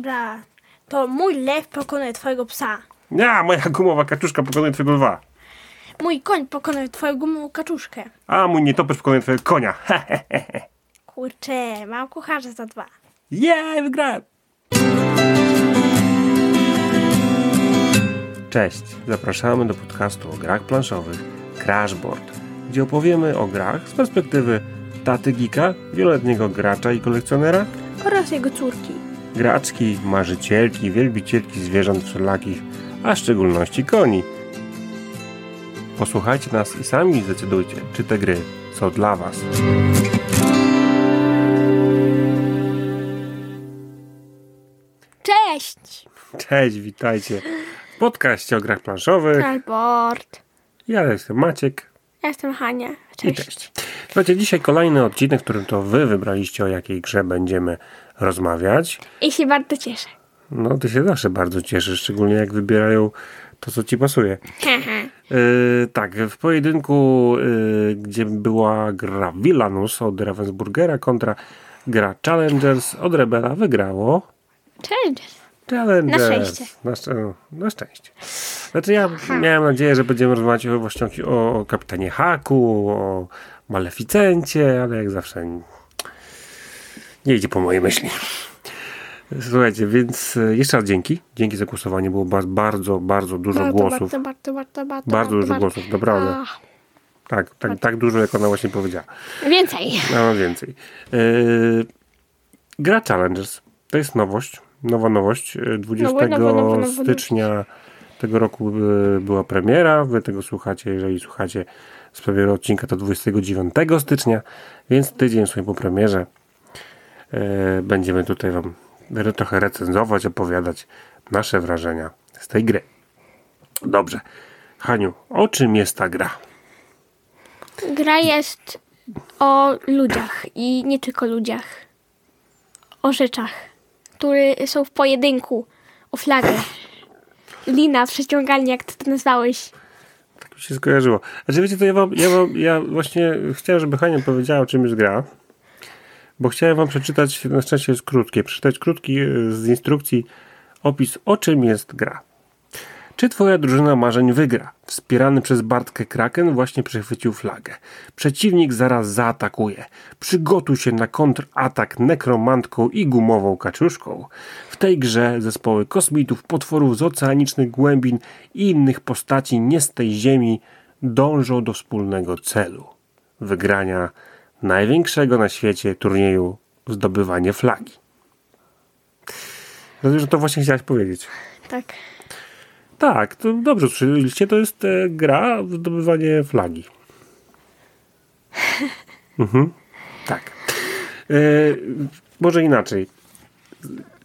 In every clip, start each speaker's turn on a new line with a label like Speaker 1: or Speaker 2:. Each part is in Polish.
Speaker 1: Bra, to mój lew pokonuje twojego psa.
Speaker 2: Ja, moja gumowa kaczuszka pokonuje twojego lwa.
Speaker 1: Mój koń pokonuje twoją gumową kaczuszkę.
Speaker 2: A mój nietoperz pokonuje twojego konia.
Speaker 1: Kurczę, mam kucharza za dwa.
Speaker 2: Jej, wygrałem! Cześć, zapraszamy do podcastu o grach planszowych Crashboard, gdzie opowiemy o grach z perspektywy taty geeka, wieloletniego gracza i kolekcjonera,
Speaker 1: Oraz jego córki.
Speaker 2: Graczki, marzycielki, wielbicielki zwierząt wszelakich, a w szczególności koni. Posłuchajcie nas i sami zdecydujcie, czy te gry są dla Was.
Speaker 1: Cześć!
Speaker 2: Cześć, witajcie w podcaście o grach planszowych.
Speaker 1: Albert.
Speaker 2: Ja jestem Maciek
Speaker 1: Ja jestem Hania.
Speaker 2: i
Speaker 1: Cześć.
Speaker 2: Słuchajcie, dzisiaj kolejny odcinek, w którym to wy wybraliście, o jakiej grze będziemy rozmawiać.
Speaker 1: I się bardzo cieszę.
Speaker 2: No, ty się zawsze bardzo cieszysz, szczególnie jak wybierają to, co ci pasuje. Yy, tak, w pojedynku, yy, gdzie była gra Villanus od Ravensburgera kontra gra Challengers od Rebela wygrało
Speaker 1: Cześć.
Speaker 2: Challengers.
Speaker 1: Na szczęście.
Speaker 2: Na, szczę- no, na szczęście. Znaczy ja miałem nadzieję, że będziemy rozmawiać o, właśnie o, o kapitanie Haku, o Maleficencie, ale jak zawsze nie, idzie po mojej myśli. Słuchajcie, więc e, jeszcze raz dzięki. Dzięki za głosowanie. Było ba- bardzo, bardzo dużo
Speaker 1: Bardzo,
Speaker 2: głosów.
Speaker 1: bardzo, bardzo, bardzo, bardzo,
Speaker 2: Bardzo dużo głosów, naprawdę. Tak, tak, tak dużo, jak ona właśnie powiedziała.
Speaker 1: Więcej.
Speaker 2: Mam więcej. Yy, gra Challengers. To jest nowość. Nowa nowość. Yy, 20
Speaker 1: Nowa, nowa, nowa, nowa
Speaker 2: stycznia tego roku była premiera. Wy tego słuchacie, jeżeli słuchacie z premiery odcinka, to 29 stycznia, więc tydzień sobie po premierze yy, będziemy tutaj Wam trochę recenzować, opowiadać nasze wrażenia z tej gry. Dobrze. Haniu, o czym jest ta gra?
Speaker 1: Gra jest o ludziach i nie tylko ludziach. O rzeczach, które są w pojedynku. O flagę. Lina, przeciągalnia, jak ty to nazwałeś.
Speaker 2: Tak mi się skojarzyło. Znaczy wiecie, to ja wam, ja wam, ja właśnie chciałem, żeby Hania powiedziała, o czym jest gra, bo chciałem wam przeczytać, na szczęście jest krótkie, przeczytać krótki e, z instrukcji opis, o czym jest gra. Czy twoja drużyna marzeń wygra? Wspierany przez Bartkę Kraken właśnie przechwycił flagę. Przeciwnik zaraz zaatakuje. Przygotuj się na kontratak nekromantką i gumową kaczuszką. W tej grze zespoły kosmitów, potworów z oceanicznych głębin i innych postaci nie z tej ziemi dążą do wspólnego celu. Wygrania największego na świecie turnieju zdobywanie flagi. Rozumiem, że to właśnie chciałaś powiedzieć.
Speaker 1: Tak.
Speaker 2: Tak, to dobrze słyszeliście, to jest e, gra w zdobywanie flagi. Mhm. Tak. E, może inaczej.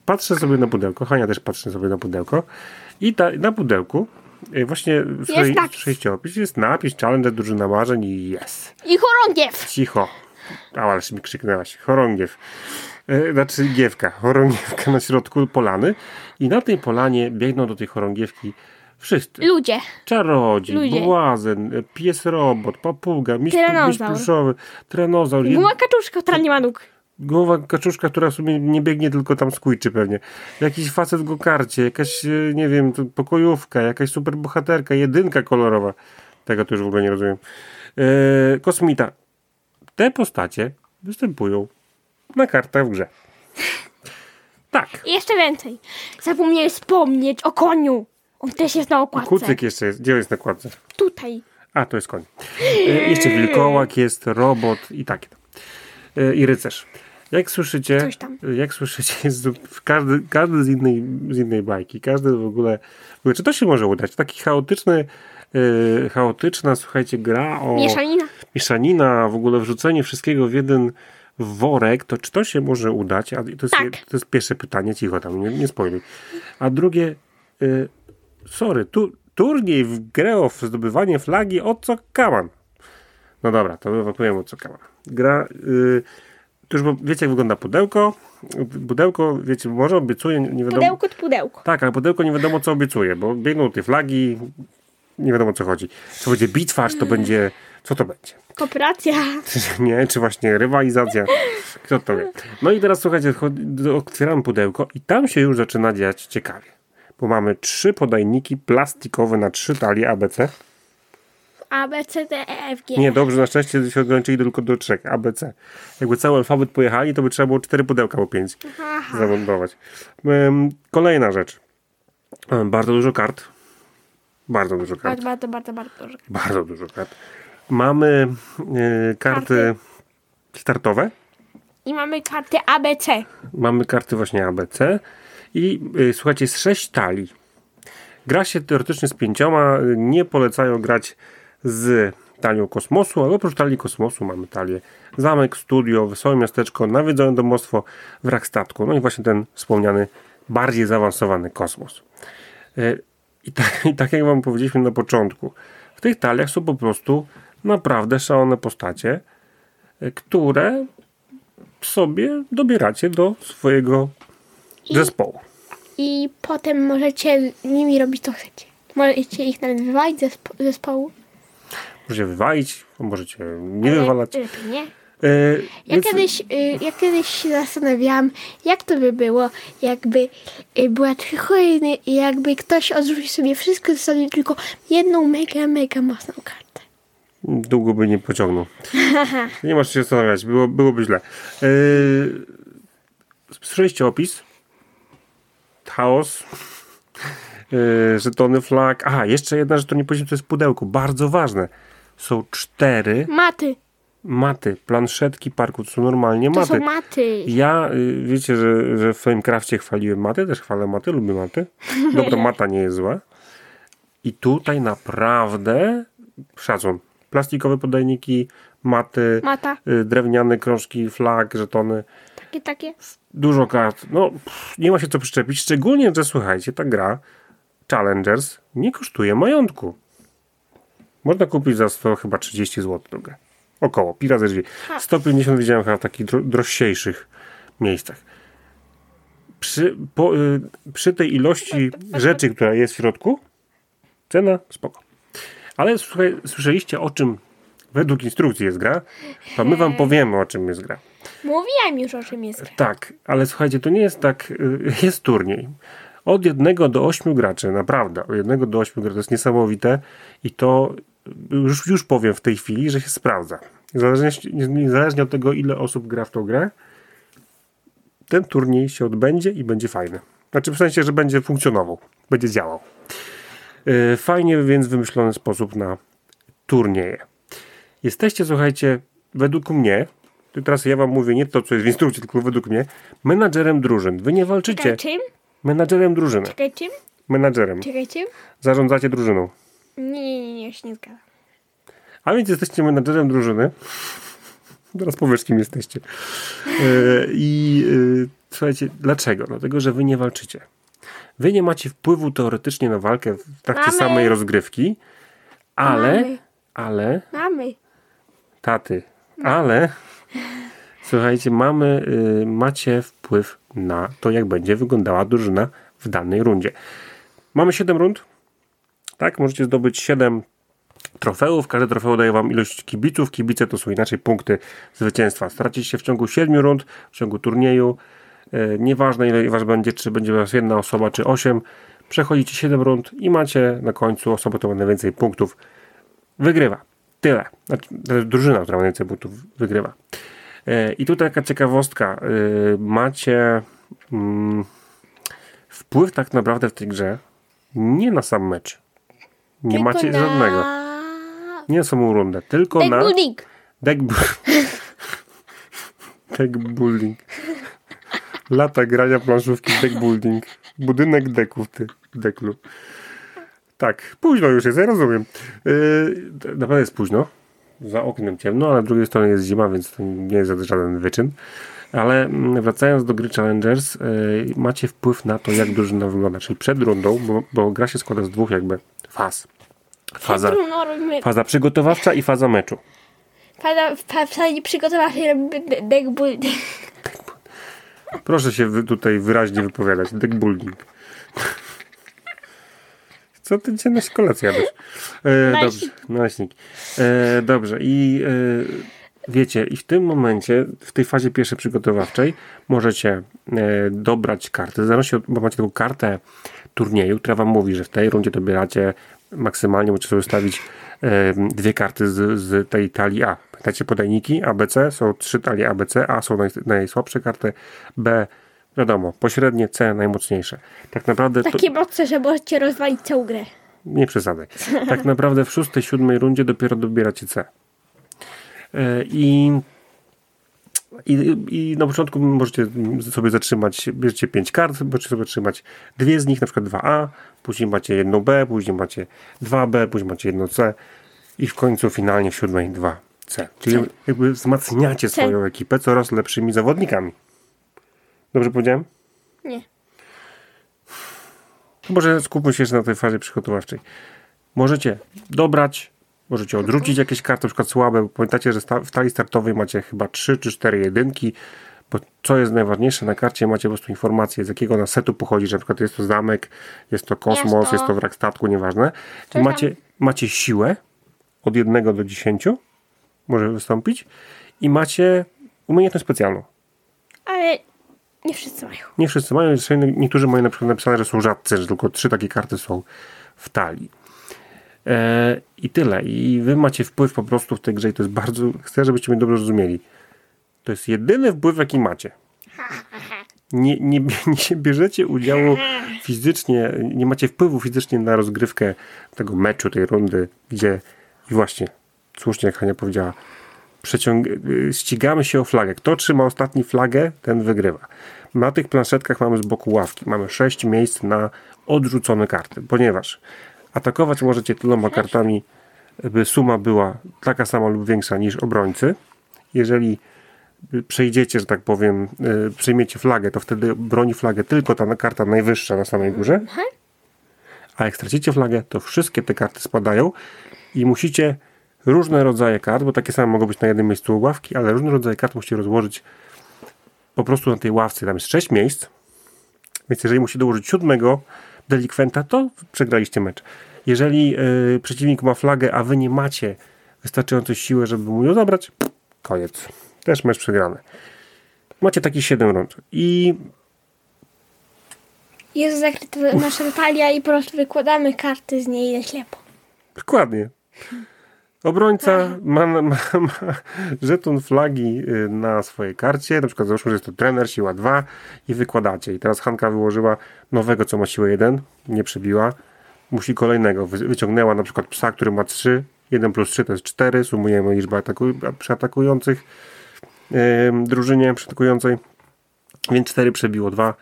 Speaker 2: Patrzę sobie na pudełko, Hania też patrzy sobie na pudełko i ta, na pudełku e, właśnie w
Speaker 1: Jest
Speaker 2: przejściopis jest napis Challenge drużyna marzeń i yes.
Speaker 1: I chorągiew.
Speaker 2: Cicho. A, ależ mi krzyknęłaś. Chorągiew. E, Znaczy giewka. Chorągiewka na środku polany. I na tej polanie biegną do tej chorągiewki wszyscy.
Speaker 1: Ludzie.
Speaker 2: Czarodziej,
Speaker 1: Ludzie.
Speaker 2: błazen, e, pies robot, papuga, miś, miś pluszowy,
Speaker 1: Guma kaczuszka, która nie ma nóg.
Speaker 2: głowa kaczuszka, która w sumie nie biegnie, tylko tam skójczy pewnie. Jakiś facet w gokarcie, jakaś, e, nie wiem, pokojówka, jakaś superbohaterka, jedynka kolorowa. Tego to już w ogóle nie rozumiem. E, kosmita. Te postacie występują na kartach w grze. Tak.
Speaker 1: I jeszcze więcej. Zapomniałem wspomnieć o koniu. On też jest na okładce.
Speaker 2: Kucyk jeszcze jest. Gdzie jest na kładce?
Speaker 1: Tutaj.
Speaker 2: A, to jest koń. E, jeszcze wilkołak jest, robot i takie. tam. E, I rycerz. Jak słyszycie, jak słyszycie, jest każdy, każdy z, innej, z innej bajki, każdy w ogóle, w ogóle, czy to się może udać? Taki chaotyczny, e, chaotyczna, słuchajcie, gra o
Speaker 1: Mieszanina.
Speaker 2: mieszanina, w ogóle wrzucenie wszystkiego w jeden worek, to czy to się może udać? A to jest,
Speaker 1: Tak.
Speaker 2: to jest pierwsze pytanie, cicho tam, nie, nie spoiluj. A drugie, y, sorry, tu, turniej w grę o zdobywanie flagi, o co kaman? No dobra, to wywołujemy o co kaman. Gra, y, to już wiecie jak wygląda pudełko. Pudełko, wiecie, może obiecuje, nie wiadomo.
Speaker 1: Pudełko to pudełko.
Speaker 2: Tak, ale pudełko nie wiadomo co obiecuje, bo biegną te flagi, nie wiadomo o co chodzi. Czy będzie bitwa, czy to będzie Co to będzie?
Speaker 1: Kooperacja.
Speaker 2: Nie, czy właśnie rywalizacja? Kto to wie? No i teraz słuchajcie, otwieramy pudełko i tam się już zaczyna dziać ciekawie. Bo mamy trzy podajniki plastikowe na trzy talie ABC.
Speaker 1: A, B, C, D, E, F, G.
Speaker 2: Nie, dobrze, na szczęście się ograniczyli tylko do trzech ABC. Jakby cały alfabet pojechali, to by trzeba było cztery pudełka po pięć
Speaker 1: Aha.
Speaker 2: Kolejna rzecz. Bardzo dużo kart. Bardzo dużo kart.
Speaker 1: Bardzo, bardzo, bardzo, bardzo dużo.
Speaker 2: Bardzo dużo kart. Mamy e, karty startowe.
Speaker 1: I mamy karty A, B, C.
Speaker 2: Mamy karty właśnie ABC. I y, słuchajcie, jest sześć talii. Gra się teoretycznie z pięcioma. Nie polecają grać z talią kosmosu, ale oprócz talii kosmosu mamy talię zamek, studio, wesołe miasteczko, nawiedzone domostwo, wrak statku. No i właśnie ten wspomniany, bardziej zaawansowany kosmos. Y, I tak, I tak jak wam powiedzieliśmy na początku, w tych taliach są po prostu naprawdę szalone postacie, y, które sobie dobieracie do swojego zespołu.
Speaker 1: I potem możecie nimi robić co chcecie. Możecie ich nawet wywalić ze spo- zespołu.
Speaker 2: Możecie wywalić, możecie nie
Speaker 1: ale
Speaker 2: wywalać.
Speaker 1: Lepiej, nie?
Speaker 2: E,
Speaker 1: Ja
Speaker 2: więc-
Speaker 1: kiedyś, y, ja kiedyś się zastanawiałam, jak to by było, jakby y, była jedna i jakby ktoś odrzucił sobie wszystko, zostawił tylko jedną mega, mega mocną kartę.
Speaker 2: Długo by nie pociągnął. nie masz się zastanawiać, było, byłoby źle. E, słyszeliście opis? Chaos. E, żetony flag. Aha, jeszcze jedna rzecz, to nie powiedziałem, to jest pudełko. Bardzo ważne. Są cztery
Speaker 1: Maty,
Speaker 2: maty, planszetki parku. To są normalnie
Speaker 1: to
Speaker 2: maty.
Speaker 1: są maty.
Speaker 2: Ja, y, wiecie, że, że w swoim krafcie chwaliłem maty, też chwalę maty, lubię maty. Dobra, mata nie jest zła. I tutaj naprawdę szacun. Plastikowe podajniki, maty,
Speaker 1: Mata,
Speaker 2: y, drewniane krążki, flag, żetony,
Speaker 1: takie, takie.
Speaker 2: dużo kart. No, pff, nie ma się co przyczepić. Szczególnie, że słuchajcie, ta gra Challengers nie kosztuje majątku. Można kupić za 100, chyba 30 zł grę. Około, pi razy drzwi. 150 widziałem chyba w takich dro- droższych miejscach. Przy, po, y, przy tej ilości rzeczy, która jest w środku, cena spoko. Ale słuchaj, słyszeliście o czym według instrukcji jest gra? To my wam powiemy o czym jest gra.
Speaker 1: Mówiłam już o czym jest gra.
Speaker 2: Tak, ale słuchajcie, to nie jest tak, y, jest turniej. Od jednego do ośmiu graczy, naprawdę, od jednego do ośmiu graczy, to jest niesamowite i to już, już powiem w tej chwili, że się sprawdza. Niezależnie, niezależnie od tego, ile osób gra w tą grę, ten turniej się odbędzie i będzie fajny. Znaczy w sensie, że będzie funkcjonował, będzie działał. Y, Fajnie więc wymyślony sposób na turnieje. Jesteście, słuchajcie, według mnie, teraz ja wam mówię nie to, co jest w instrukcji, tylko według mnie, menadżerem drużyn. Wy nie walczycie.
Speaker 1: Czekaj, czym?
Speaker 2: Menadżerem drużyny.
Speaker 1: Czekaj, czym?
Speaker 2: Menadżerem.
Speaker 1: Czekaj, czym?
Speaker 2: Zarządzacie drużyną.
Speaker 1: Nie, nie, nie, się nie zgadzam.
Speaker 2: A więc jesteście menadżerem drużyny. Teraz powiesz, kim jesteście. E, I e, słuchajcie, dlaczego? Dlatego, że wy nie walczycie. Wy nie macie wpływu teoretycznie na walkę w trakcie
Speaker 1: Mamy.
Speaker 2: samej rozgrywki, ale,
Speaker 1: Mamy.
Speaker 2: ale,
Speaker 1: Mamy.
Speaker 2: taty, ale, słuchajcie, mamy, y, macie wpływ na to, jak będzie wyglądała drużyna w danej rundzie. Mamy 7 rund, tak? Możecie zdobyć 7 trofeów. Każde trofeum daje wam ilość kibiców. Kibice to są inaczej punkty zwycięstwa. Staracie się w ciągu 7 rund, w ciągu turnieju. E, nieważne ile was będzie, czy będzie was jedna osoba, czy 8. Przechodzicie 7 rund i macie na końcu osobę, która ma najwięcej punktów. Wygrywa. Tyle. Znaczy, drużyna, która ma najwięcej punktów, wygrywa. E, I tutaj taka ciekawostka. E, macie mm, wpływ tak naprawdę w tej grze nie na sam mecz. Nie
Speaker 1: Tylko
Speaker 2: macie
Speaker 1: na...
Speaker 2: żadnego. Nie na samą rundę, tylko
Speaker 1: Deck
Speaker 2: na
Speaker 1: building.
Speaker 2: deck, bu- deck building. Lata grania planszówki deck building. Budynek deków, ty, deklu. Tak, późno już jest, ja rozumiem. Yy, naprawdę jest późno. Za oknem ciemno, ale z drugiej strony jest zima, więc to nie jest żaden wyczyn. Ale mm, wracając do gry Challengers, yy, macie wpływ na to, jak drużyna wygląda. Czyli przed rundą, bo, bo gra się składa z dwóch jakby faz. Faza,
Speaker 1: robimy.
Speaker 2: faza przygotowawcza i faza meczu.
Speaker 1: Pada, pa, pa, nie przygotowała się robimy de- deck building.
Speaker 2: Proszę się tutaj wyraźnie wypowiadać. Deck building. Co ty dzisiaj na kolację jadłeś? E, dobrze, naleśnik. E, dobrze i e, wiecie, i w tym momencie, w tej fazie pierwszej przygotowawczej możecie e, dobrać karty, od, bo macie taką kartę turnieju, która wam mówi, że w tej rundzie dobieracie maksymalnie, możecie sobie ustawić dwie karty z, z tej talii A. Pamiętacie podajniki ABC, są trzy talie ABC, A są naj, najsłabsze karty, B wiadomo, pośrednie, C najmocniejsze. Tak naprawdę to,
Speaker 1: Takie mocne, że możecie rozwalić całą grę.
Speaker 2: nie przesadzaj. Tak naprawdę w szóstej, siódmej rundzie dopiero dobieracie C. E, I, i, I na początku możecie sobie zatrzymać, bierzecie pięć kart, możecie sobie zatrzymać dwie z nich, na przykład 2A, później macie jedną B, później macie 2B, później macie jedno C i w końcu finalnie w siódmej 2C. Czyli jakby wzmacniacie swoją ekipę coraz lepszymi zawodnikami. Dobrze powiedziałem?
Speaker 1: Nie.
Speaker 2: Może skupmy się jeszcze na tej fazie przygotowawczej. Możecie dobrać, możecie odrzucić jakieś karty, na przykład słabe. bo Pamiętacie, że w talii startowej macie chyba 3 czy 4 jedynki, bo co jest najważniejsze, na karcie macie po prostu informację, z jakiego ona setu pochodzi, że na przykład jest to zamek, jest to kosmos,
Speaker 1: Miasto.
Speaker 2: jest to wrak statku, nieważne. I macie, macie siłę od 1 do 10, może wystąpić, i macie umiejętność specjalną.
Speaker 1: Ale nie wszyscy mają.
Speaker 2: Nie wszyscy mają, niektórzy mają na przykład napisane, że są rzadcy, że tylko trzy takie karty są w talii. E, I tyle. I wy macie wpływ po prostu w tej grze i to jest bardzo, chcę, żebyście mnie dobrze rozumieli. To jest jedyny wpływ, jaki macie. Nie, nie, nie bierzecie udziału fizycznie, nie macie wpływu fizycznie na rozgrywkę tego meczu, tej rundy, gdzie i właśnie, słusznie jak Hania powiedziała, przeciąg... y, ścigamy się o flagę. Kto trzyma ostatni flagę, ten wygrywa. Na tych planszetkach mamy z boku ławki. Mamy sześć miejsc na odrzucone karty, ponieważ atakować możecie tyloma kartami, by suma była taka sama lub większa niż obrońcy. Jeżeli y, przejdziecie, że tak powiem, y, przejmiecie flagę, to wtedy broni flagę tylko ta karta najwyższa na samej górze. A jak stracicie flagę, to wszystkie te karty spadają i musicie różne rodzaje kart, bo takie same mogą być na jednym miejscu ławki, ale różne rodzaje kart musicie rozłożyć po prostu na tej ławce. Tam jest sześć miejsc, więc jeżeli musicie dołożyć siódmego delikwenta, to przegraliście mecz. Jeżeli y, przeciwnik ma flagę, a wy nie macie wystarczającej siły, żeby mu ją zabrać, koniec. Też mecz przegrany. Macie takie 7 rund. I
Speaker 1: Jest zakryta nasza talia i po prostu wykładamy karty z niej na ślepo.
Speaker 2: Dokładnie. Obrońca ma, ma, ma żeton flagi y, na swojej karcie, na przykład załóżmy, że jest to trener, siła 2 i wykładacie. I teraz Hanka wyłożyła nowego, co ma siłę 1, nie przebiła. Musi kolejnego. Wy, wyciągnęła na przykład psa, który ma 3, 1 plus 3 to jest 4, sumujemy liczbę ataku, przy atakujących ym, drużynie przyatakującej, więc 4 przebiło 2,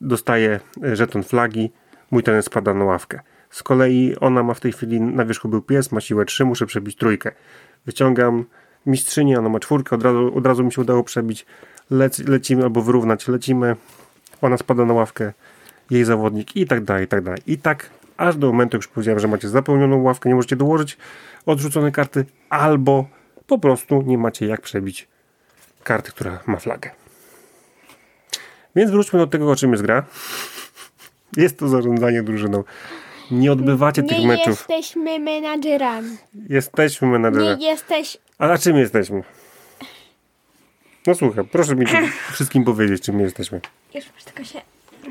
Speaker 2: dostaje y, żeton flagi, mój ten spada na ławkę. Z kolei ona ma w tej chwili, na wierzchu był pies, ma siłę 3, muszę przebić trójkę. Wyciągam mistrzynię, ona ma czwórkę, od razu, od razu mi się udało przebić. Lec, lecimy albo wyrównać, lecimy. Ona spada na ławkę, jej zawodnik i tak dalej, i tak dalej. I tak aż do momentu, już powiedziałem, że macie zapełnioną ławkę, nie możecie dołożyć odrzucone karty, albo po prostu nie macie jak przebić karty, która ma flagę. Więc wróćmy do tego, o czym jest gra. Jest to zarządzanie drużyną. Nie odbywacie tych
Speaker 1: Nie
Speaker 2: meczów.
Speaker 1: jesteśmy menadżerami.
Speaker 2: Jesteśmy menadżerem.
Speaker 1: Nie jesteś...
Speaker 2: A na czym jesteśmy? No słuchaj, proszę mi wszystkim powiedzieć, czym jesteśmy.
Speaker 1: Już masz tylko się...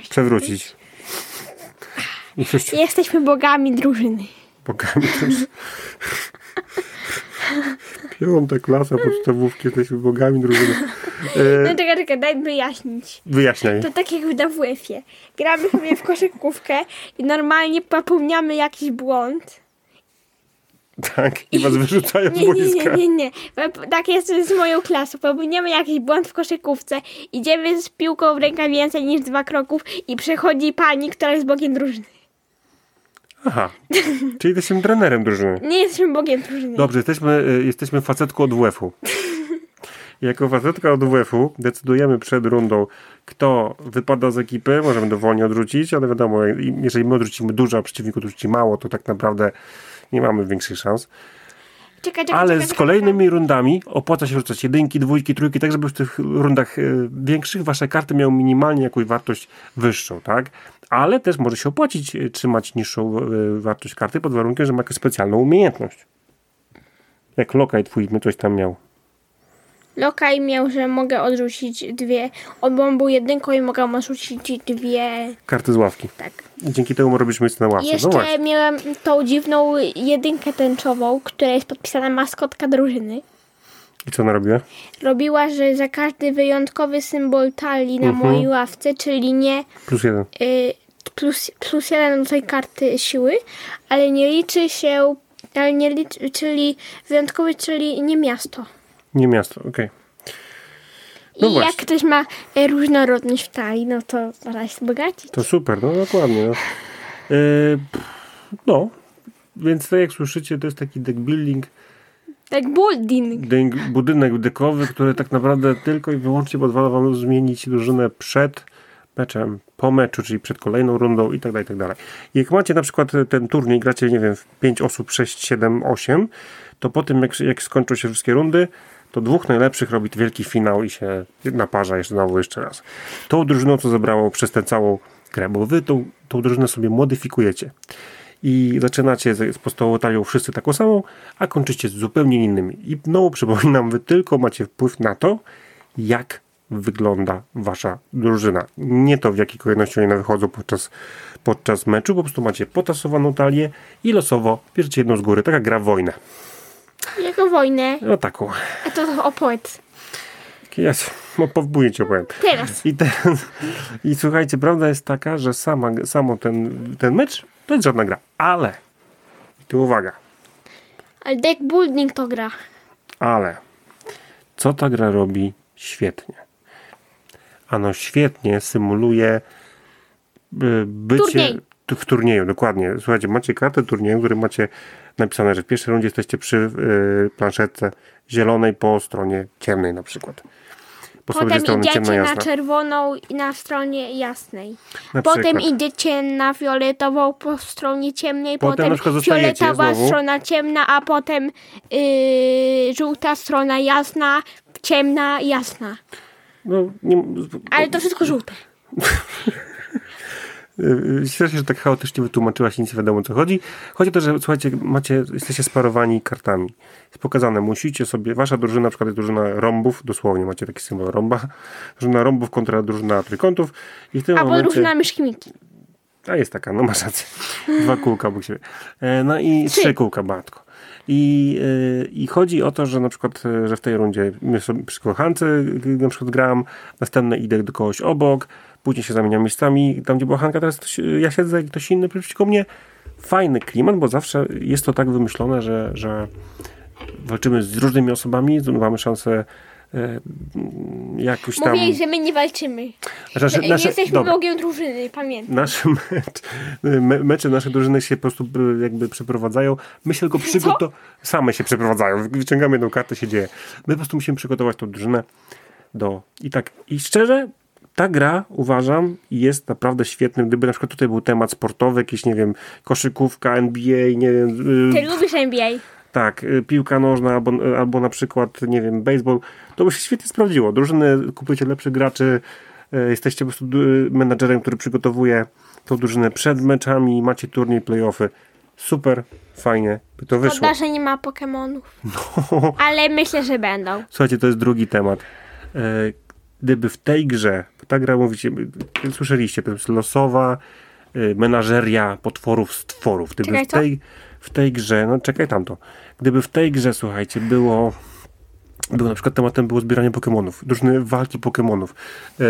Speaker 2: Przewrócić. Już
Speaker 1: Jesteśmy bogami drużyny.
Speaker 2: bokami też. Piąta klasa podstawówki, jesteśmy bogami drużyny.
Speaker 1: No
Speaker 2: E,
Speaker 1: czekaj, czekaj, daj wyjaśnić.
Speaker 2: wyjaśniaj.
Speaker 1: To tak jak na WF-ie. Gramy sobie w koszykówkę i normalnie popełniamy jakiś błąd.
Speaker 2: Tak, i was wyrzucają z
Speaker 1: Nie, nie, nie,
Speaker 2: boiska.
Speaker 1: nie, nie. Tak jest z moją klasą. Popełniamy jakiś błąd w koszykówce. Idziemy z piłką w rękach więcej niż dwa kroków i przechodzi pani, która jest bogiem drużyny.
Speaker 2: Aha, czyli jesteśmy trenerem drużyny.
Speaker 1: Nie jesteśmy bogiem drużyny.
Speaker 2: Dobrze, jesteśmy, y, jesteśmy facetką od WF-u. Jako facetka od WF-u decydujemy przed rundą, kto wypada z ekipy. Możemy dowolnie odrzucić, ale wiadomo, jeżeli my odrzucimy dużo, a przeciwnik odrzuci mało, to tak naprawdę nie mamy większych szans.
Speaker 1: Czekaj, czekaj,
Speaker 2: Ale
Speaker 1: czekaj,
Speaker 2: z kolejnymi rundami opłaca się rzucać jedynki, dwójki, trójki, tak żeby w tych rundach e, większych wasze karty miały minimalnie jakąś wartość wyższą, tak? Ale też może się opłacić e, trzymać niższą e, wartość karty pod warunkiem, że ma jakąś specjalną umiejętność. Jak lokaj twój my coś tam miał.
Speaker 1: Lokaj miał, że mogę odrzucić dwie. On był jedynką i mogę odrzucić dwie.
Speaker 2: Karty z ławki.
Speaker 1: Tak.
Speaker 2: I dzięki temu robiliśmy miejsce na ławce.
Speaker 1: Jeszcze
Speaker 2: No
Speaker 1: miałem tą dziwną jedynkę tęczową, która jest podpisana maskotka drużyny.
Speaker 2: I co ona robiła?
Speaker 1: Robiła, że za każdy wyjątkowy symbol talii na
Speaker 2: Mhm.
Speaker 1: mojej ławce, czyli nie
Speaker 2: Plus jeden.
Speaker 1: y, plus, plus jeden do tej karty siły, ale nie liczy się, ale nie liczy, czyli wyjątkowy, czyli nie miasto.
Speaker 2: Nie miasto, okej. No
Speaker 1: I
Speaker 2: właśnie.
Speaker 1: jak ktoś ma e, różnorodność w talii, no to można się bogacić.
Speaker 2: To super, no dokładnie. No. Yy, no, więc tak jak słyszycie, to jest taki deck building,
Speaker 1: Tak building.
Speaker 2: Budynek dekowy, który tak naprawdę tylko i wyłącznie pozwala wam zmienić drużynę przed meczem, po meczu, czyli przed kolejną rundą i tak dalej, i tak dalej. Jak macie na przykład ten turniej, gracie, nie wiem, w 5 osób, 6, 7, 8, to po tym jak, jak skończą się wszystkie rundy, to dwóch najlepszych robi wielki finał i się naparza jeszcze znowu jeszcze raz. Tą drużyną, co zebrało przez tę całą grę, bo wy tą, tą drużynę sobie modyfikujecie i zaczynacie z, podstawową talią wszyscy taką samą, a kończycie z zupełnie innymi. I znowu przypominam, wy tylko macie wpływ na to, jak wygląda wasza drużyna. Nie to, w jakiej kolejności one wychodzą podczas, podczas meczu, po prostu macie potasowaną talię i losowo bierzecie jedną z góry, taka gra w
Speaker 1: Jako wojnę.
Speaker 2: No taką.
Speaker 1: A to, opowiedz.
Speaker 2: Ja no, powbójnie ci opowiem.
Speaker 1: Teraz.
Speaker 2: I, ten, I słuchajcie, prawda jest taka, że sama, samo ten, ten mecz to jest żadna gra, ale i tu uwaga,
Speaker 1: Ale deck building to gra.
Speaker 2: Ale co ta gra robi świetnie? Ano świetnie symuluje y, bycie
Speaker 1: Turniej.
Speaker 2: W turnieju, dokładnie. Słuchajcie, macie kartę turnieju, w którym macie napisane, że w pierwszej rundzie jesteście przy y, planszetce zielonej po stronie ciemnej na przykład. Po
Speaker 1: Potem
Speaker 2: strony ciemna
Speaker 1: idziecie na czerwoną i na stronie jasnej.
Speaker 2: Na
Speaker 1: Potem
Speaker 2: przykład.
Speaker 1: idziecie na fioletową po stronie ciemnej,
Speaker 2: Potem
Speaker 1: potem, fioletowa
Speaker 2: znowu.
Speaker 1: strona ciemna, a potem yy, żółta strona jasna, ciemna, jasna.
Speaker 2: No, nie,
Speaker 1: Ale to wszystko żółte.
Speaker 2: Yy, Cieszę się, że tak chaotycznie wytłumaczyłaś i nic nie wiadomo o co chodzi. Chodzi o to, że słuchajcie, macie, jesteście sparowani kartami. Jest pokazane, musicie sobie, wasza drużyna, na przykład jest drużyna rąbów, dosłownie macie taki symbol rąba, drużyna rąbów kontra drużyna trójkątów i w tym
Speaker 1: Albo
Speaker 2: momencie...
Speaker 1: drużyna myszki Miki.
Speaker 2: A jest taka, no masz rację. Dwa kółka obok siebie. E, No i trzy kółka, matko. I, e, I chodzi o to, że na przykład, e, że w tej rundzie przy kochance y, na przykład gram, następne idę do kogoś obok, później się zamieniam miejscami, tam gdzie była Hanka, teraz ktoś, ja siedzę i ktoś inny przeciwko mnie. Fajny klimat, bo zawsze jest to tak wymyślone, że, że walczymy z różnymi osobami, mamy szansę jakoś tam...
Speaker 1: Mówię, że my nie walczymy.
Speaker 2: Nasze,
Speaker 1: Że
Speaker 2: nasze,
Speaker 1: Jesteśmy
Speaker 2: dobra.
Speaker 1: bogiem drużyny, pamiętam.
Speaker 2: Mecz, me, mecze nasze drużyny się po prostu y, jakby przeprowadzają. My się tylko przygotowujemy. Same się przeprowadzają. Wyciągamy jedną kartę, się dzieje. My po prostu musimy przygotować tą drużynę do... I tak, i szczerze, ta gra, uważam, jest naprawdę świetnym. Gdyby na przykład tutaj był temat sportowy, jakiś, nie wiem, koszykówka, NBA, nie wiem... y,
Speaker 1: Ty lubisz NBA.
Speaker 2: Tak, y, piłka nożna albo, albo na przykład, nie wiem, baseball, to by się świetnie sprawdziło. Drużyny, kupujecie lepszych graczy, y, jesteście po prostu y, menadżerem, który przygotowuje tą drużynę przed meczami, macie turniej, playoffy. Super, fajnie by to wyszło.
Speaker 1: Szkoda, że nie ma Pokemonów.
Speaker 2: No.
Speaker 1: Ale myślę, że będą.
Speaker 2: Słuchajcie, to jest drugi temat. E, Gdyby w tej grze, bo ta gra, mówicie, y, słyszeliście, to jest losowa y, menażeria potworów, stworów. Gdyby
Speaker 1: Czekaj,
Speaker 2: w tej, w tej grze, no czekaj tamto, gdyby w tej grze, słuchajcie, było było na przykład tematem było zbieranie Pokemonów, różne walki Pokemonów. E,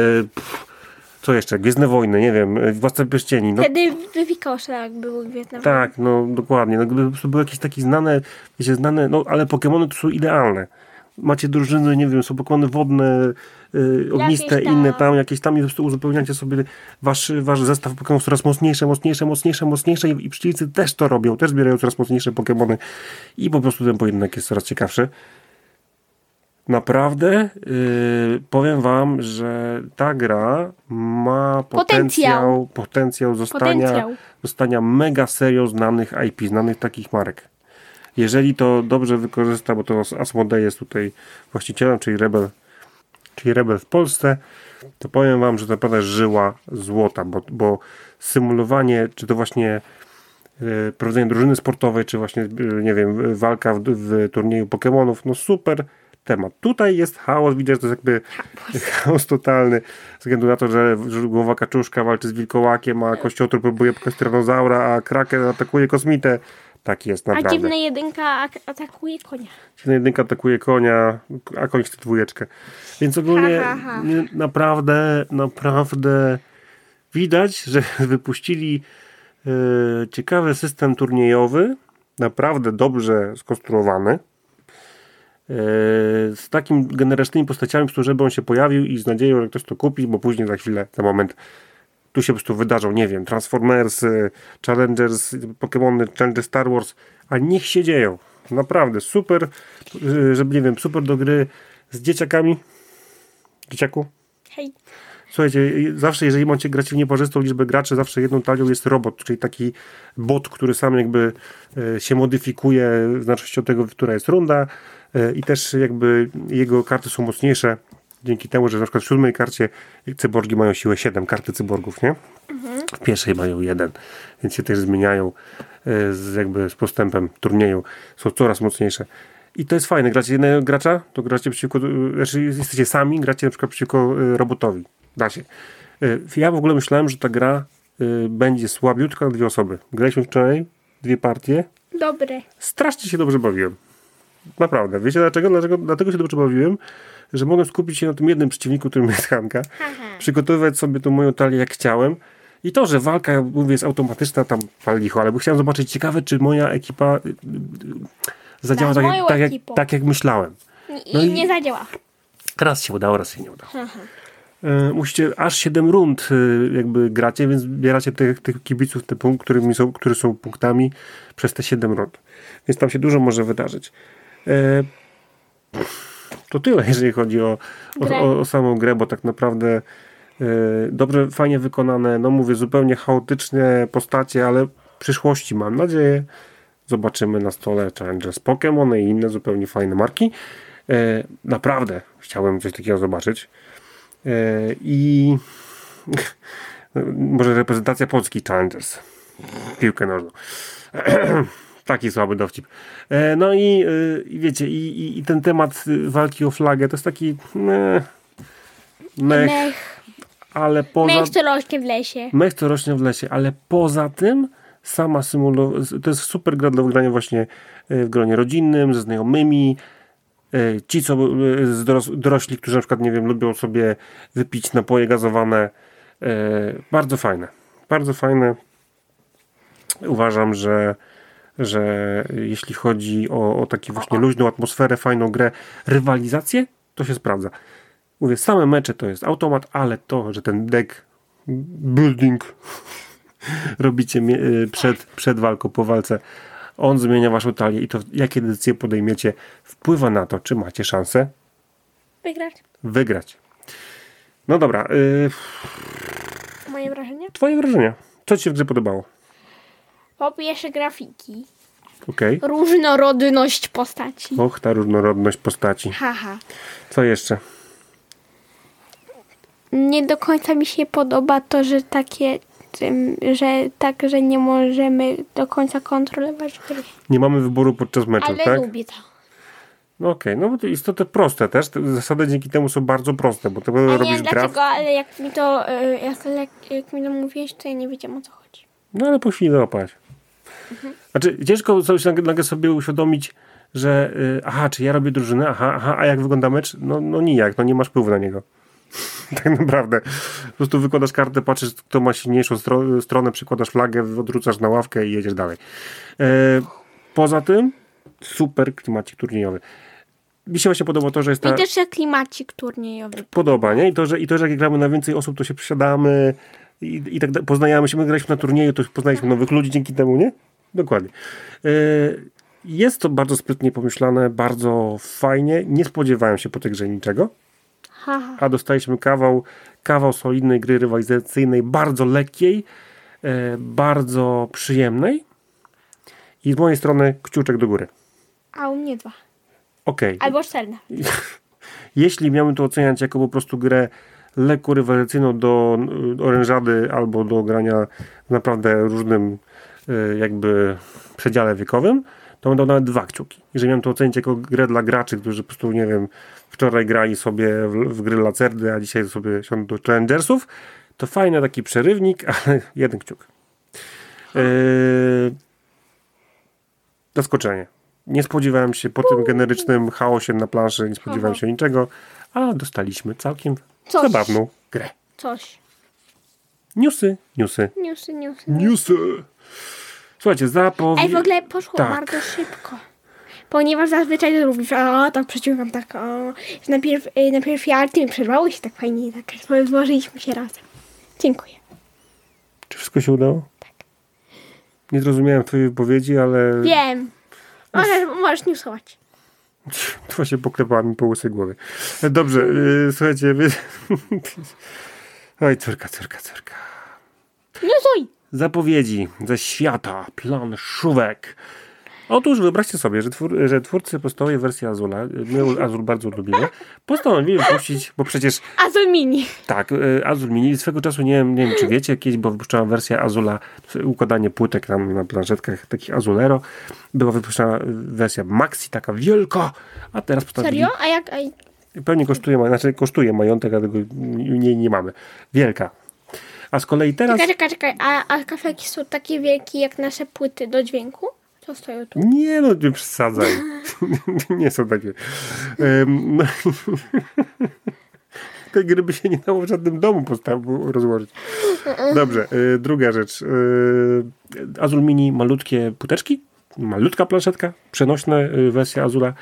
Speaker 2: co jeszcze? Gwiezdne Wojny, nie wiem, e, Władca Pierścieni. No,
Speaker 1: Wtedy Wikosze jak był Wietnam.
Speaker 2: tak, no dokładnie. No, gdyby po prostu były jakieś takie znane, wiecie, znane, no ale Pokemony to są idealne. Macie drużyny, nie wiem, są Pokemony wodne, y, ogniste,
Speaker 1: Jakieś
Speaker 2: inne tam, jakieś tam i po prostu uzupełniacie sobie wasz, wasz zestaw Pokemonów coraz mocniejsze, mocniejsze, mocniejsze, mocniejsze i, i przeciwnicy też to robią, też zbierają coraz mocniejsze Pokemony i po prostu ten pojedynek jest coraz ciekawszy. Naprawdę y, powiem wam, że ta gra ma potencjał, potencjał zostania,
Speaker 1: Potencjał.
Speaker 2: zostania mega serią znanych IP, znanych takich marek. Jeżeli to dobrze wykorzysta, bo to Asmodee jest tutaj właścicielem, czyli Rebel, czyli Rebel w Polsce, to powiem wam, że to naprawdę żyła złota, bo, bo symulowanie, czy to właśnie e, prowadzenie drużyny sportowej, czy właśnie, e, nie wiem, walka w, w turnieju Pokémonów, no super temat. Tutaj jest chaos, widać, że to jest jakby chaos totalny, ze względu na to, że, głowa kaczuszka walczy z wilkołakiem, a kościotrup próbuje pokać tyranozaura, a kraken atakuje kosmitę. Tak jest
Speaker 1: A
Speaker 2: naprawdę.
Speaker 1: dziwna jedynka ak- atakuje konia.
Speaker 2: Dziwna jedynka atakuje konia, a koń chce dwójeczkę. Więc ogólnie
Speaker 1: Ha, ha, ha.
Speaker 2: naprawdę, naprawdę widać, że wypuścili e, ciekawy system turniejowy, naprawdę dobrze skonstruowany. e, z takim generycznymi postaciami, z żeby on się pojawił i z nadzieją, że ktoś to kupi, bo później za chwilę, za moment tu się po prostu wydarzą, nie wiem, Transformers, y, Challengers, Pokémony, Challengers Star Wars, a niech się dzieją. Naprawdę, super, y, żeby, nie wiem, super do gry z dzieciakami. Dzieciaku?
Speaker 1: Hej.
Speaker 2: Słuchajcie, y, zawsze jeżeli macie grać w nieparzystą liczbę graczy, zawsze jedną talią jest robot, czyli taki bot, który sam jakby y, się modyfikuje w zależności od tego, która jest runda y, i też jakby jego karty są mocniejsze dzięki temu, że na przykład w siódmej karcie cyborgi mają siłę 7, karty cyborgów, nie? W pierwszej mają jeden, więc się też zmieniają y, z, jakby z postępem turnieju, są coraz mocniejsze. I to jest fajne, gracie jednego gracza, to gracie przeciwko, y, znaczy jesteście sami, gracie na przykład przeciwko y, robotowi. Da się. Ja w ogóle myślałem, że ta gra będzie słabiutka na dwie osoby. Graliśmy wczoraj dwie partie,
Speaker 1: Dobre.
Speaker 2: strasznie się dobrze bawiłem. Naprawdę. Wiecie dlaczego? Dlaczego, dlatego się dobrze bawiłem, że mogłem skupić się na tym jednym przeciwniku, którym jest Hanka,
Speaker 1: Haha.
Speaker 2: przygotowywać sobie tą moją talię jak chciałem. I to, że walka, mówię, jest automatyczna, tam pal licho, ale chciałem zobaczyć, ciekawe, czy moja ekipa y, y, zadziała tak, jak, tak, jak,
Speaker 1: ekipą.
Speaker 2: tak, jak myślałem.
Speaker 1: I,
Speaker 2: No
Speaker 1: i
Speaker 2: i-
Speaker 1: nie zadziała.
Speaker 2: Raz się udało, raz się nie udało. E, Musicie aż 7 rund e, jakby gracie, więc zbieracie tych, tych kibiców, te punkt, którymi są, które są punktami przez te 7 rund. Więc tam się dużo może wydarzyć. E, To tyle, jeżeli chodzi o, o, o, samą grę, bo tak naprawdę e, dobrze, fajnie wykonane, no mówię, zupełnie chaotyczne postacie, ale w przyszłości mam nadzieję zobaczymy na stole Challengers Pokémon i inne zupełnie fajne marki. E, naprawdę chciałem coś takiego zobaczyć. E, I może reprezentacja Polski Challengers. Piłkę nożną. Taki słaby dowcip. E, no i, e, i wiecie, i, i, i ten temat walki o flagę to jest taki meh, mech,
Speaker 1: Mech.
Speaker 2: ale poza...
Speaker 1: Mech co rośnie w lesie.
Speaker 2: Mech to rośnie w lesie, ale poza tym sama symulowana, to jest super gra do wygrania właśnie e, w gronie rodzinnym, ze znajomymi. Ci, co dorośli, którzy na przykład, nie wiem, lubią sobie wypić napoje gazowane. Bardzo fajne. Bardzo fajne. Uważam, że, że jeśli chodzi o, o taką właśnie luźną atmosferę, fajną grę, rywalizację, to się sprawdza. Mówię, same mecze to jest automat, ale to, że ten deck building robicie y, przed, przed walką, po walce, on zmienia waszą talię i to jakie decyzje podejmiecie wpływa na to, czy macie szansę
Speaker 1: Wygrać.
Speaker 2: wygrać. No dobra, y,
Speaker 1: Moje wrażenie?
Speaker 2: twoje wrażenia. Co ci się w podobało?
Speaker 1: Po pierwsze grafiki.
Speaker 2: Okej.
Speaker 1: Różnorodność postaci.
Speaker 2: Och, ta różnorodność postaci.
Speaker 1: Haha.
Speaker 2: Co jeszcze?
Speaker 1: Nie do końca mi się podoba to, że takie, że tak, że nie możemy do końca kontrolować gry.
Speaker 2: Nie mamy wyboru podczas meczu,
Speaker 1: Ale
Speaker 2: tak?
Speaker 1: lubię to.
Speaker 2: No okej, no bo to jest to te proste też. Te zasady dzięki temu są bardzo proste, bo ty
Speaker 1: A nie
Speaker 2: robisz
Speaker 1: wiem
Speaker 2: graf.
Speaker 1: dlaczego, ale jak mi to, jak, jak, jak mi to mówiłeś, to ja nie wiedziałam o co chodzi.
Speaker 2: No ale po chwili załapać. Znaczy, ciężko nagle, nagle sobie uświadomić, że y, aha, czy ja robię drużynę, aha, aha, a jak wygląda mecz? No, no nijak, no nie masz wpływu na niego. tak naprawdę. Po prostu wykładasz kartę, patrzysz, kto ma silniejszą stro- stronę, przykładasz flagę, odrzucasz na ławkę i jedziesz dalej. E, poza tym, super klimacik turniejowy. Mi się właśnie podoba to, że jest ta...
Speaker 1: I też jak klimacik turniejowy.
Speaker 2: podoba, nie? I to, że, i to, że jak gramy na więcej osób, to się przysiadamy i, i tak poznajemy się. My graliśmy na turnieju, to poznaliśmy nowych ludzi dzięki temu, nie? Dokładnie. E, Jest to bardzo sprytnie pomyślane, bardzo fajnie. Nie spodziewałem się po tej grze niczego, a dostaliśmy kawał, kawał solidnej gry rywalizacyjnej, bardzo lekkiej, e, bardzo przyjemnej i z mojej strony kciuczek do góry.
Speaker 1: A u mnie dwa.
Speaker 2: Okej.
Speaker 1: Albo cztery.
Speaker 2: Jeśli miałbym to oceniać jako po prostu grę lekko rywalizacyjną do y, orężady albo do grania w naprawdę różnym y, jakby przedziale wiekowym, to dał nawet dwa kciuki. Jeżeli miałem to ocenić jako grę dla graczy, którzy po prostu, nie wiem, wczoraj grali sobie w, w gry Lacerdy, a dzisiaj sobie siądą do Challengersów, to fajny taki przerywnik, ale jeden kciuk. Yy, zaskoczenie. Nie spodziewałem się po tym generycznym chaosie na planszy, nie spodziewałem się niczego, a dostaliśmy całkiem
Speaker 1: Coś.
Speaker 2: zabawną grę.
Speaker 1: Coś.
Speaker 2: Newsy, newsy,
Speaker 1: Newsy, newsy.
Speaker 2: newsy. Słuchajcie, zapowiedź...
Speaker 1: Ej, w ogóle poszło
Speaker 2: Tak.
Speaker 1: bardzo szybko. Ponieważ zazwyczaj to robisz, a tak przeciągam, tak, o. Najpierw, y, najpierw ja, ty mi przerwałeś tak fajnie, tak złożyliśmy się razem. Dziękuję.
Speaker 2: Czy wszystko się udało? Tak. Nie zrozumiałem twojej wypowiedzi, ale
Speaker 1: Wiem. Możesz, możesz newsować.
Speaker 2: to właśnie poklepała mi po łysej głowie. Dobrze, yy, słuchajcie, wy... Oj, córka, córka, córka.
Speaker 1: Newsuj!
Speaker 2: Zapowiedzi ze świata planszówek. Otóż wyobraźcie sobie, że, twór, że twórcy podstawowej wersji Azula, my Azul bardzo lubimy, postanowili wypuścić, bo przecież
Speaker 1: Azul Mini.
Speaker 2: tak, y, Azul Mini swego czasu, nie wiem, nie wiem czy wiecie, kiedyś była wypuszczona wersja Azula, układanie płytek tam na planszetkach takich Azulero, była wypuszczona y, wersja Maxi, taka wielka, a teraz postanowili,
Speaker 1: Serio? A jak? A,
Speaker 2: pewnie kosztuje, znaczy kosztuje majątek, a tego nie, nie mamy, wielka. A z kolei teraz...
Speaker 1: czekaj, czekaj, czekaj. A, a kafelki są takie wielkie jak nasze płyty do dźwięku? Co stoją tu?
Speaker 2: Nie no, nie przesadzaj. nie są takie. Um, no. Te gry by się nie dało w żadnym domu rozłożyć. Dobrze, y, druga rzecz. Y, Azul Mini, malutkie puteczki, malutka planszetka, przenośna y, wersja Azula.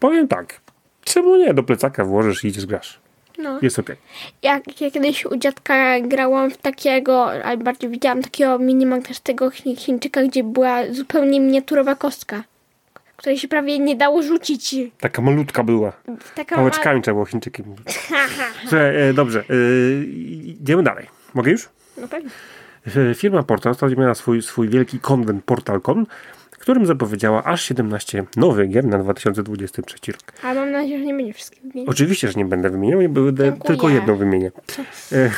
Speaker 2: Powiem tak, czemu nie? Do plecaka włożysz i idziesz grasz.
Speaker 1: No.
Speaker 2: Jest okej.
Speaker 1: Jak ja kiedyś u dziadka grałam w takiego, ale bardziej widziałam takiego minimagnetycznego Chi- Chińczyka, gdzie była zupełnie miniaturowa kostka, której się prawie nie dało rzucić.
Speaker 2: Taka malutka była.
Speaker 1: Taka
Speaker 2: Pałeczkami trzeba było Chińczykiem. Słuchaj, e, dobrze, y, idziemy dalej. Mogę już?
Speaker 1: No pewnie.
Speaker 2: E, Firma Portal ostatnio miała swój, swój wielki konwent PortalCon, którym zapowiedziała aż 17 nowych gier na 2023 rok.
Speaker 1: Ale mam nadzieję, że nie będzie wszystkich wymienić.
Speaker 2: Oczywiście, że nie będę wymieniał, nie będę tylko jedną wymienię. E,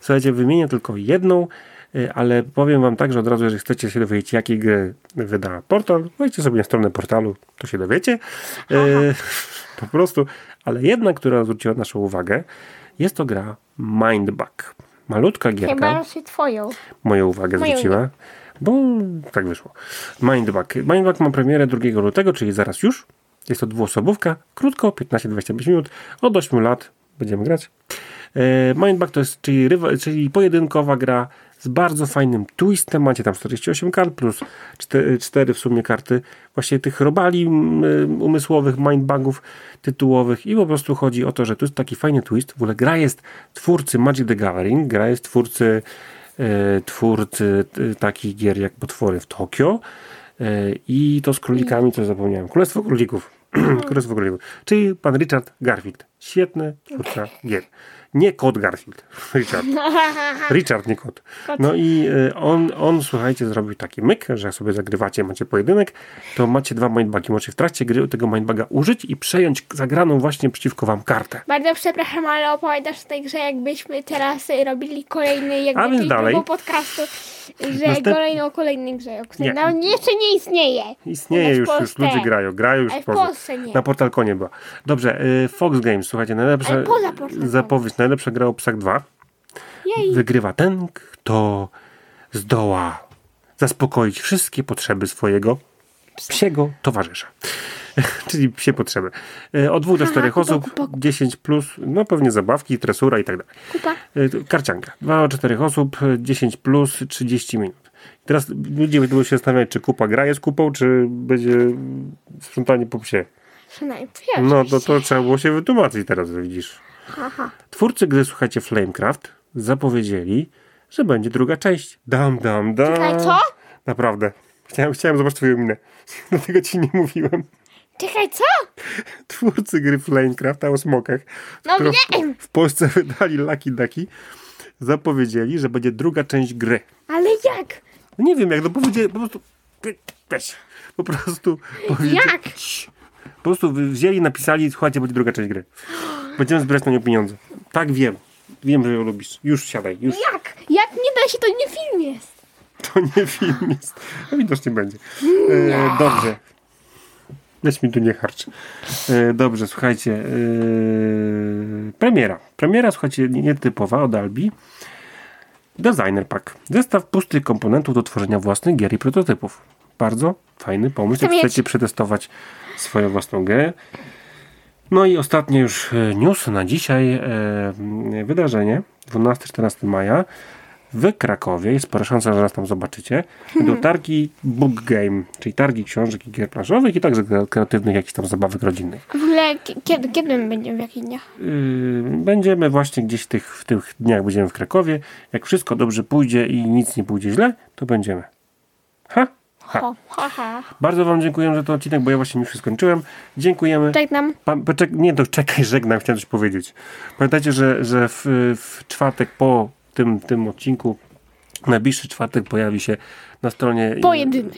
Speaker 2: Słuchajcie, wymienię tylko jedną, e, ale powiem wam tak, że od razu, jeżeli chcecie się dowiedzieć, jakie gry wyda Portal, wejdźcie sobie na stronę portalu, to się dowiecie. E, po prostu, ale jedna, która zwróciła naszą uwagę, jest to gra Mindbug. Malutka gierka
Speaker 1: Chyba raczej twoją.
Speaker 2: moją uwagę
Speaker 1: Moją
Speaker 2: zwróciła, bo tak wyszło. Mindbug. Mindbug ma premierę 2 lutego, czyli zaraz już. Jest to dwuosobówka, krótko, 15-25 minut, od 8 lat będziemy grać. E, Mindbug to jest czyli, czyli pojedynkowa gra z bardzo fajnym twistem. Macie tam 48 kart plus 4, 4 w sumie karty właśnie tych robali umysłowych, mindbugów tytułowych i po prostu chodzi o to, że tu jest taki fajny twist. W ogóle gra jest twórcy Magic the Gathering, gra jest twórcy twórcy e, takich gier jak Potwory w Tokio e, i to z królikami, co zapomniałem. Królestwo Królików. Królestwo Królików. Czyli pan Richard Garfield. Świetny twórca gier. Nie kot Garfield. Richard. Richard, nie kot. No i e, on, on, słuchajcie, zrobił taki myk, że jak sobie zagrywacie, macie pojedynek, to macie dwa mindbugi. Możecie w trakcie gry tego mindbuga użyć i przejąć zagraną właśnie przeciwko wam kartę.
Speaker 1: Bardzo przepraszam, ale opowiadasz w tej grze, jakbyśmy teraz y, robili kolejny, jakby
Speaker 2: A więc dalej.
Speaker 1: podcastu, że
Speaker 2: Następ-
Speaker 1: kolejny o kolejnej grze, o której
Speaker 2: Nie.
Speaker 1: nawet jeszcze nie istnieje.
Speaker 2: Istnieje już, już ludzie grają, grają już
Speaker 1: Ale w
Speaker 2: Polsce.
Speaker 1: Polsce nie.
Speaker 2: Na Portalkonie była. Dobrze, y, Fox Games, słuchajcie, najlepsza zapowiedź, najlepsza gra o Psach 2.
Speaker 1: Jej.
Speaker 2: Wygrywa ten, kto zdoła zaspokoić wszystkie potrzeby swojego psiego towarzysza. Czyli psie potrzeby. Y, Od dwóch do czterech osób,
Speaker 1: kupa, kupa.
Speaker 2: 10 plus, no pewnie zabawki, tresura i tak dalej.
Speaker 1: Kupa.
Speaker 2: Y, Karcianka. 2 do 4 osób, y, 10 plus, 30 minut. Teraz ludzie będą się zastanawiać, czy kupa gra jest kupą, czy będzie sprzątanie po psie. No to, to trzeba było się wytłumaczyć teraz, widzisz.
Speaker 1: Aha.
Speaker 2: Twórcy gry, słuchajcie, Flamecraft zapowiedzieli, że będzie druga część. Dam, dam, dam.
Speaker 1: Czekaj, co?
Speaker 2: Naprawdę. Chciałem, chciałem zobaczyć twoją minę. Dlatego ci nie mówiłem.
Speaker 1: Czekaj, co?
Speaker 2: Twórcy gry Flamecraft o smokach,
Speaker 1: No
Speaker 2: którą
Speaker 1: wiem.
Speaker 2: w, Polsce wydali Lucky Ducky, zapowiedzieli, że będzie druga część gry.
Speaker 1: Ale jak?
Speaker 2: No nie wiem, jak to powiedzieli, po prostu Weź. Po prostu powiedzieli,
Speaker 1: Jak?
Speaker 2: Po prostu wzięli, napisali, słuchajcie, będzie druga część gry. Będziemy zbierać na nią pieniądze. Tak, wiem. Wiem, że ją lubisz. Już siadaj, już.
Speaker 1: Jak? Jak nie da się, to nie film jest.
Speaker 2: To nie film jest. No widocznie będzie. E, dobrze. Weź mi tu nie harcz. E, dobrze, słuchajcie. E, premiera. Premiera, słuchajcie, nie- nietypowa od Albi. Designer Pack. Zestaw pustych komponentów do tworzenia własnych gier i prototypów. Bardzo fajny pomysł, jak chcecie przetestować swoją własną grę. No i ostatni już e, news na dzisiaj. E, wydarzenie 12-14 maja w Krakowie. Jest spora szansa, że nas tam zobaczycie. Do targi Book Game, czyli targi książek i gier planszowych i także kreatywnych jakichś tam zabawek rodzinnych.
Speaker 1: W ogóle ki- kiedy, kiedy my będziemy w jakich dniach?
Speaker 2: Yy, będziemy właśnie gdzieś w tych, w tych dniach będziemy w Krakowie. Jak wszystko dobrze pójdzie i nic nie pójdzie źle, to będziemy. Ha? Ha.
Speaker 1: Ha, ha.
Speaker 2: Bardzo Wam dziękuję za ten odcinek, bo ja właśnie już skończyłem. Dziękujemy.
Speaker 1: Żegnam.
Speaker 2: Pan, poczek- nie, to czekaj, żegnam, chciałem coś powiedzieć. Pamiętajcie, że, że w, w czwartek po tym, tym odcinku, najbliższy czwartek pojawi się na stronie
Speaker 1: Pojedynek.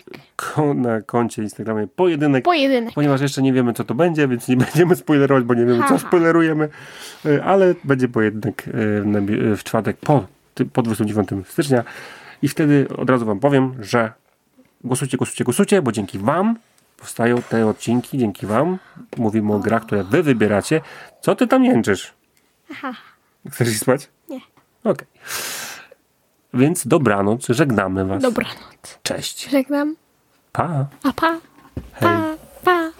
Speaker 2: na koncie Instagramie pojedynek,
Speaker 1: Pojedynek.
Speaker 2: ponieważ jeszcze nie wiemy co to będzie, więc nie będziemy spoilerować, bo nie wiemy co
Speaker 1: Haha.
Speaker 2: spoilerujemy, Y, ale będzie pojedynek bi- y, w czwartek po, po 29 stycznia i wtedy od razu wam powiem, że głosujcie, głosujcie, głosujcie, bo dzięki wam powstają te odcinki, dzięki wam mówimy o grach, które wy wybieracie. Co ty tam jęczysz?
Speaker 1: Aha.
Speaker 2: Chcesz iść spać?
Speaker 1: Nie.
Speaker 2: Okej. Więc dobranoc, żegnamy was.
Speaker 1: Dobranoc.
Speaker 2: Cześć.
Speaker 1: Żegnam.
Speaker 2: Pa.
Speaker 1: A pa. Pa. Pa.